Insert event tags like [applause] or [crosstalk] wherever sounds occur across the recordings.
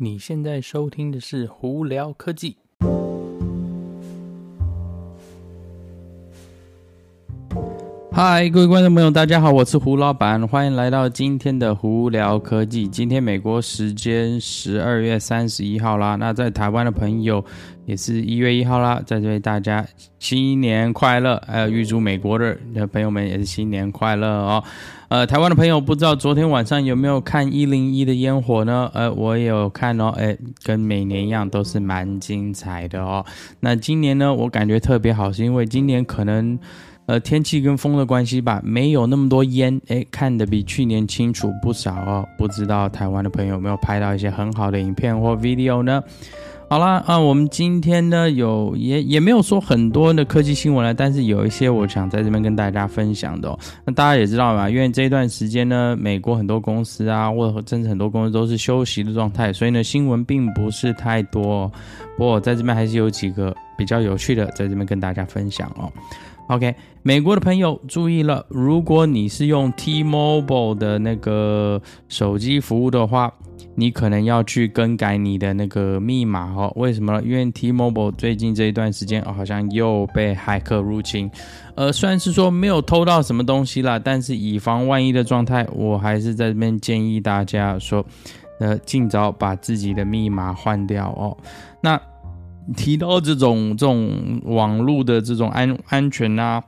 你现在收听的是《胡聊科技》。嗨，各位观众朋友，大家好，我是胡老板，欢迎来到今天的《胡聊科技》。今天美国时间十二月三十一号啦，那在台湾的朋友也是一月一号啦，在这里大家新年快乐，还有预祝美国的朋友们也是新年快乐哦。呃，台湾的朋友不知道昨天晚上有没有看一零一的烟火呢？呃，我也有看哦，哎，跟每年一样都是蛮精彩的哦。那今年呢，我感觉特别好，是因为今年可能呃天气跟风的关系吧，没有那么多烟，哎，看得比去年清楚不少哦。不知道台湾的朋友有没有拍到一些很好的影片或 video 呢？好啦，啊，我们今天呢有也也没有说很多的科技新闻了，但是有一些我想在这边跟大家分享的哦。那大家也知道嘛，因为这段时间呢，美国很多公司啊，或者甚至很多公司都是休息的状态，所以呢新闻并不是太多。不过我在这边还是有几个比较有趣的，在这边跟大家分享哦。OK，美国的朋友注意了，如果你是用 T-Mobile 的那个手机服务的话。你可能要去更改你的那个密码哦，为什么呢？因为 T-Mobile 最近这一段时间哦，好像又被骇客入侵。呃，虽然是说没有偷到什么东西啦，但是以防万一的状态，我还是在这边建议大家说，呃，尽早把自己的密码换掉哦。那提到这种这种网络的这种安安全啊，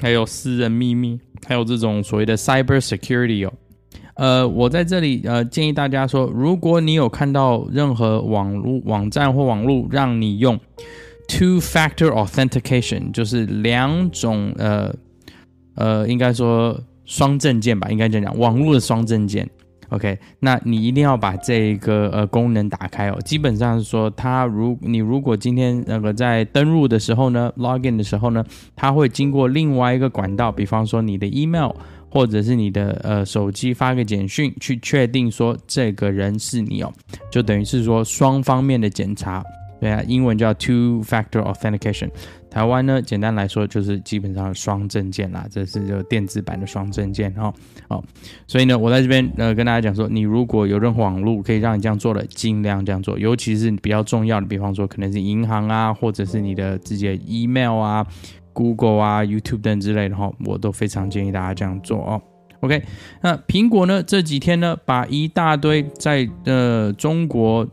还有私人秘密，还有这种所谓的 cyber security 哦。呃，我在这里呃建议大家说，如果你有看到任何网络网站或网络让你用 two-factor authentication，就是两种呃呃应该说双证件吧，应该这样讲，网络的双证件。OK，那你一定要把这个呃功能打开哦。基本上是说，它如你如果今天那个在登录的时候呢，login 的时候呢，它会经过另外一个管道，比方说你的 email。或者是你的呃手机发个简讯去确定说这个人是你哦，就等于是说双方面的检查，对啊，英文叫 two factor authentication。台湾呢，简单来说就是基本上双证件啦，这是就电子版的双证件哈。哦，所以呢，我在这边呃跟大家讲说，你如果有任何网络可以让你这样做的，尽量这样做，尤其是比较重要的，比方说可能是银行啊，或者是你的自己的 email 啊。Google 啊、YouTube 等之类的哈，我都非常建议大家这样做哦。OK，那苹果呢，这几天呢，把一大堆在呃中国。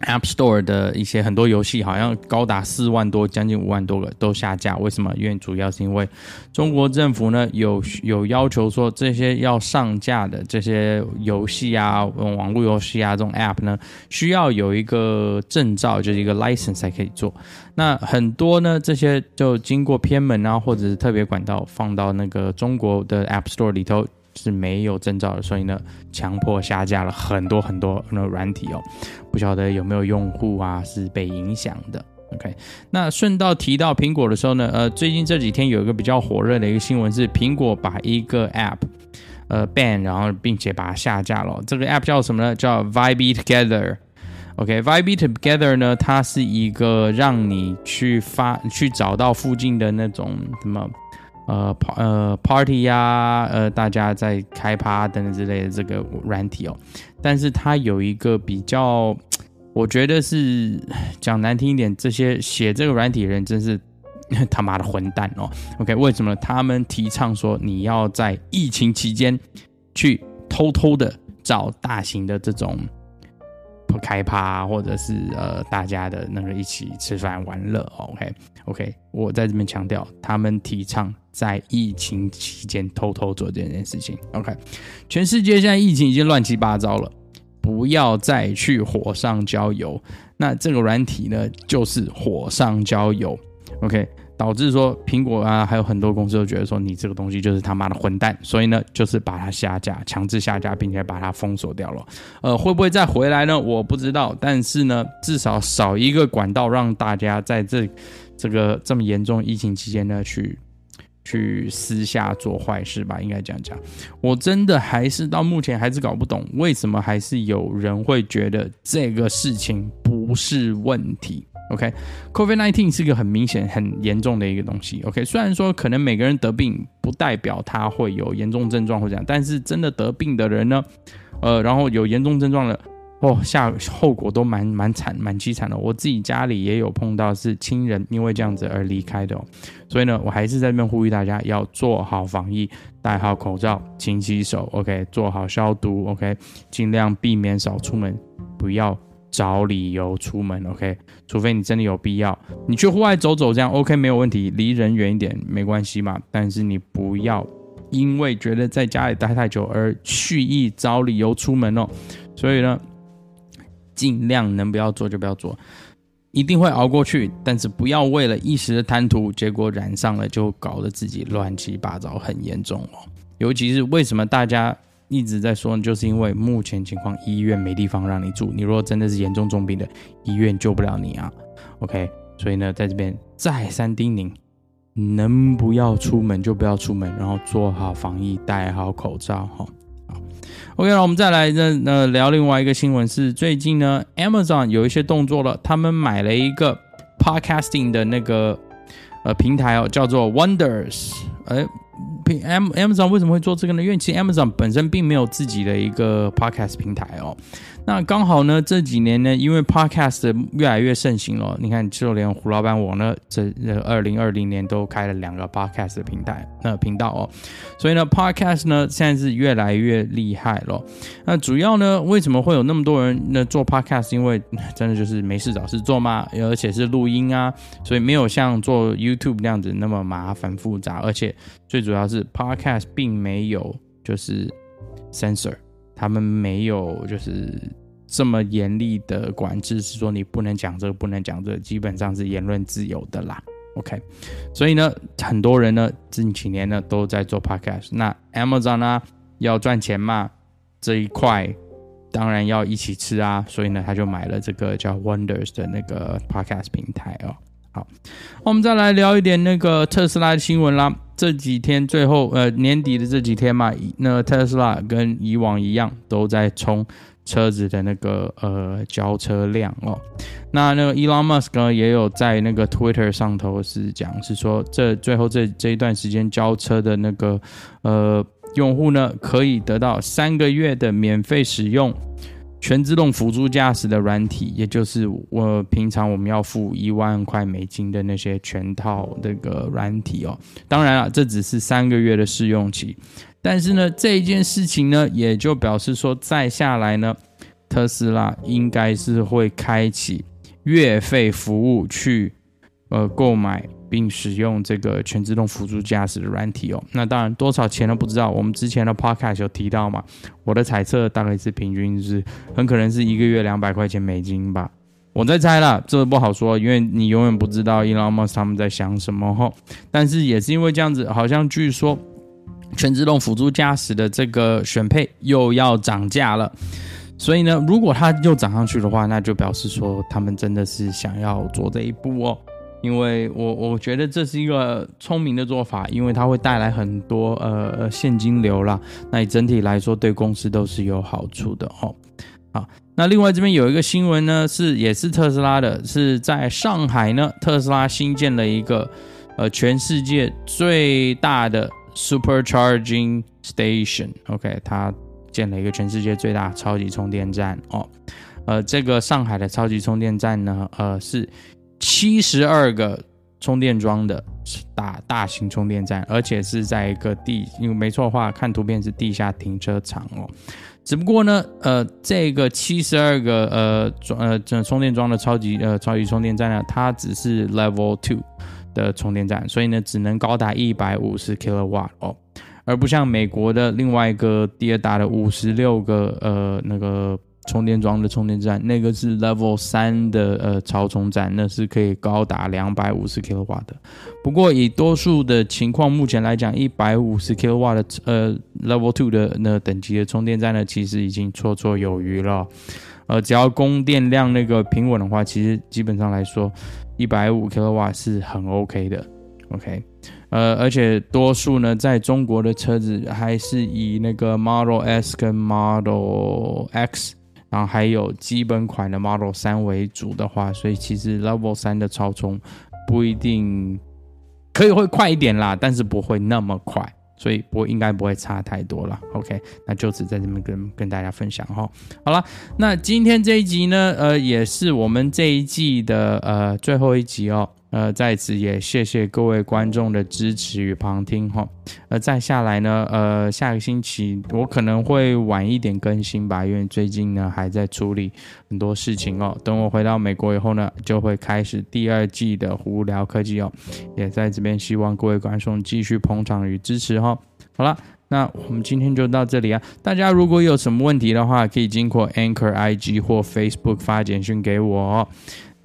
App Store 的一些很多游戏好像高达四万多，将近五万多个都下架。为什么？因为主要是因为中国政府呢有有要求说，这些要上架的这些游戏啊，网络游戏啊，这种 App 呢，需要有一个证照，就是一个 license 才可以做。那很多呢，这些就经过偏门啊，或者是特别管道放到那个中国的 App Store 里头。是没有证照的，所以呢，强迫下架了很多很多那软体哦，不晓得有没有用户啊是被影响的。OK，那顺道提到苹果的时候呢，呃，最近这几天有一个比较火热的一个新闻是，苹果把一个 App 呃 ban，然后并且把它下架了。这个 App 叫什么呢？叫 Vibe Together。OK，Vibe Together 呢，它是一个让你去发去找到附近的那种什么。呃呃，party 呀、呃，大家在开趴等等之类的这个软体哦，但是它有一个比较，我觉得是讲难听一点，这些写这个软体的人真是他妈的混蛋哦。OK，为什么他们提倡说你要在疫情期间去偷偷的找大型的这种不开趴，或者是呃大家的那个一起吃饭玩乐？OK OK，我在这边强调，他们提倡。在疫情期间偷偷做这件事情，OK？全世界现在疫情已经乱七八糟了，不要再去火上浇油。那这个软体呢，就是火上浇油，OK？导致说苹果啊，还有很多公司都觉得说你这个东西就是他妈的混蛋，所以呢，就是把它下架，强制下架，并且把它封锁掉了。呃，会不会再回来呢？我不知道，但是呢，至少少一个管道让大家在这这个这么严重疫情期间呢去。去私下做坏事吧，应该这样讲。我真的还是到目前还是搞不懂，为什么还是有人会觉得这个事情不是问题。OK，COVID-19 是一个很明显、很严重的一个东西。OK，虽然说可能每个人得病不代表他会有严重症状或者这样，但是真的得病的人呢，呃，然后有严重症状的，哦，下后果都蛮蛮惨、蛮凄惨的。我自己家里也有碰到是亲人因为这样子而离开的哦。所以呢，我还是在这边呼吁大家要做好防疫，戴好口罩，勤洗手，OK，做好消毒，OK，尽量避免少出门，不要找理由出门，OK，除非你真的有必要，你去户外走走这样 OK 没有问题，离人远一点没关系嘛。但是你不要因为觉得在家里待太久而蓄意找理由出门哦。所以呢。尽量能不要做就不要做，一定会熬过去。但是不要为了一时的贪图，结果染上了就搞得自己乱七八糟，很严重哦。尤其是为什么大家一直在说，就是因为目前情况医院没地方让你住。你如果真的是严重重病的，医院救不了你啊。OK，所以呢，在这边再三叮咛，能不要出门就不要出门，然后做好防疫，戴好口罩哈。OK，那我们再来呢，那，聊另外一个新闻是最近呢，Amazon 有一些动作了，他们买了一个 Podcasting 的那个呃平台哦，叫做 Wonders，哎。M Amazon 为什么会做这个呢？因为其实 Amazon 本身并没有自己的一个 Podcast 平台哦。那刚好呢，这几年呢，因为 Podcast 越来越盛行了，你看，就连胡老板我呢，这二零二零年都开了两个 Podcast 的平台那频道哦。所以呢，Podcast 呢现在是越来越厉害了。那主要呢，为什么会有那么多人呢做 Podcast？因为 [laughs] 真的就是没事找事做嘛，而且是录音啊，所以没有像做 YouTube 那样子那么麻烦复杂，而且最主要是。Podcast 并没有就是 censor，他们没有就是这么严厉的管制，是说你不能讲这个，不能讲这个，基本上是言论自由的啦。OK，所以呢，很多人呢近几年呢都在做 Podcast。那 Amazon 呢要赚钱嘛，这一块当然要一起吃啊，所以呢他就买了这个叫 Wonders 的那个 Podcast 平台哦。好，我们再来聊一点那个特斯拉的新闻啦。这几天最后呃年底的这几天嘛，那特斯拉跟以往一样都在冲车子的那个呃交车量哦。那那个 Elon Musk 呢也有在那个 Twitter 上头是讲是说，这最后这这一段时间交车的那个呃用户呢可以得到三个月的免费使用。全自动辅助驾驶的软体，也就是我平常我们要付一万块美金的那些全套那个软体哦。当然了，这只是三个月的试用期，但是呢，这一件事情呢，也就表示说，再下来呢，特斯拉应该是会开启月费服务去呃购买。并使用这个全自动辅助驾驶的软体哦，那当然多少钱都不知道。我们之前的 podcast 有提到嘛，我的猜测大概是平均是很可能是一个月两百块钱美金吧。我在猜啦，这不好说，因为你永远不知道 Elon Musk 他们在想什么哈。但是也是因为这样子，好像据说全自动辅助驾驶的这个选配又要涨价了。所以呢，如果它又涨上去的话，那就表示说他们真的是想要做这一步哦。因为我我觉得这是一个聪明的做法，因为它会带来很多呃现金流啦。那你整体来说对公司都是有好处的哦。好，那另外这边有一个新闻呢，是也是特斯拉的，是在上海呢，特斯拉新建了一个呃全世界最大的 Supercharging Station。OK，它建了一个全世界最大超级充电站哦。呃，这个上海的超级充电站呢，呃是。七十二个充电桩的大大型充电站，而且是在一个地，因为没错的话，看图片是地下停车场哦。只不过呢，呃，这个七十二个呃装呃这充电桩的超级呃超级充电站呢，它只是 Level Two 的充电站，所以呢，只能高达一百五十 kW 哦，而不像美国的另外一个第二大的五十六个呃那个。充电桩的充电站，那个是 Level 三的呃超充站，那是可以高达两百五十 kW 的。不过以多数的情况，目前来讲，一百五十 kW 的呃 Level two 的那等级的充电站呢，其实已经绰绰有余了。呃，只要供电量那个平稳的话，其实基本上来说，一百五 kW 是很 OK 的。OK，呃，而且多数呢，在中国的车子还是以那个 Model S 跟 Model X。然后还有基本款的 Model 3为主的话，所以其实 Level 3的超充不一定可以会快一点啦，但是不会那么快。所以不应该不会差太多了。OK，那就此在这边跟跟大家分享哈。好了，那今天这一集呢，呃，也是我们这一季的呃最后一集哦。呃，在此也谢谢各位观众的支持与旁听哈。呃，再下来呢，呃，下个星期我可能会晚一点更新吧，因为最近呢还在处理很多事情哦。等我回到美国以后呢，就会开始第二季的胡聊科技哦。也在这边希望各位观众继续捧场与支持哈。好了，那我们今天就到这里啊。大家如果有什么问题的话，可以经过 Anchor IG 或 Facebook 发简讯给我。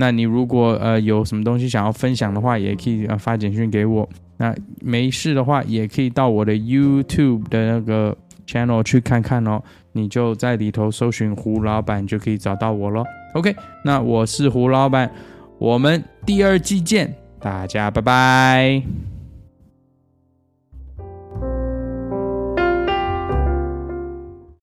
那你如果呃有什么东西想要分享的话，也可以呃发简讯给我。那没事的话，也可以到我的 YouTube 的那个 channel 去看看哦。你就在里头搜寻胡老板，就可以找到我喽。OK，那我是胡老板，我们第二季见，大家拜拜。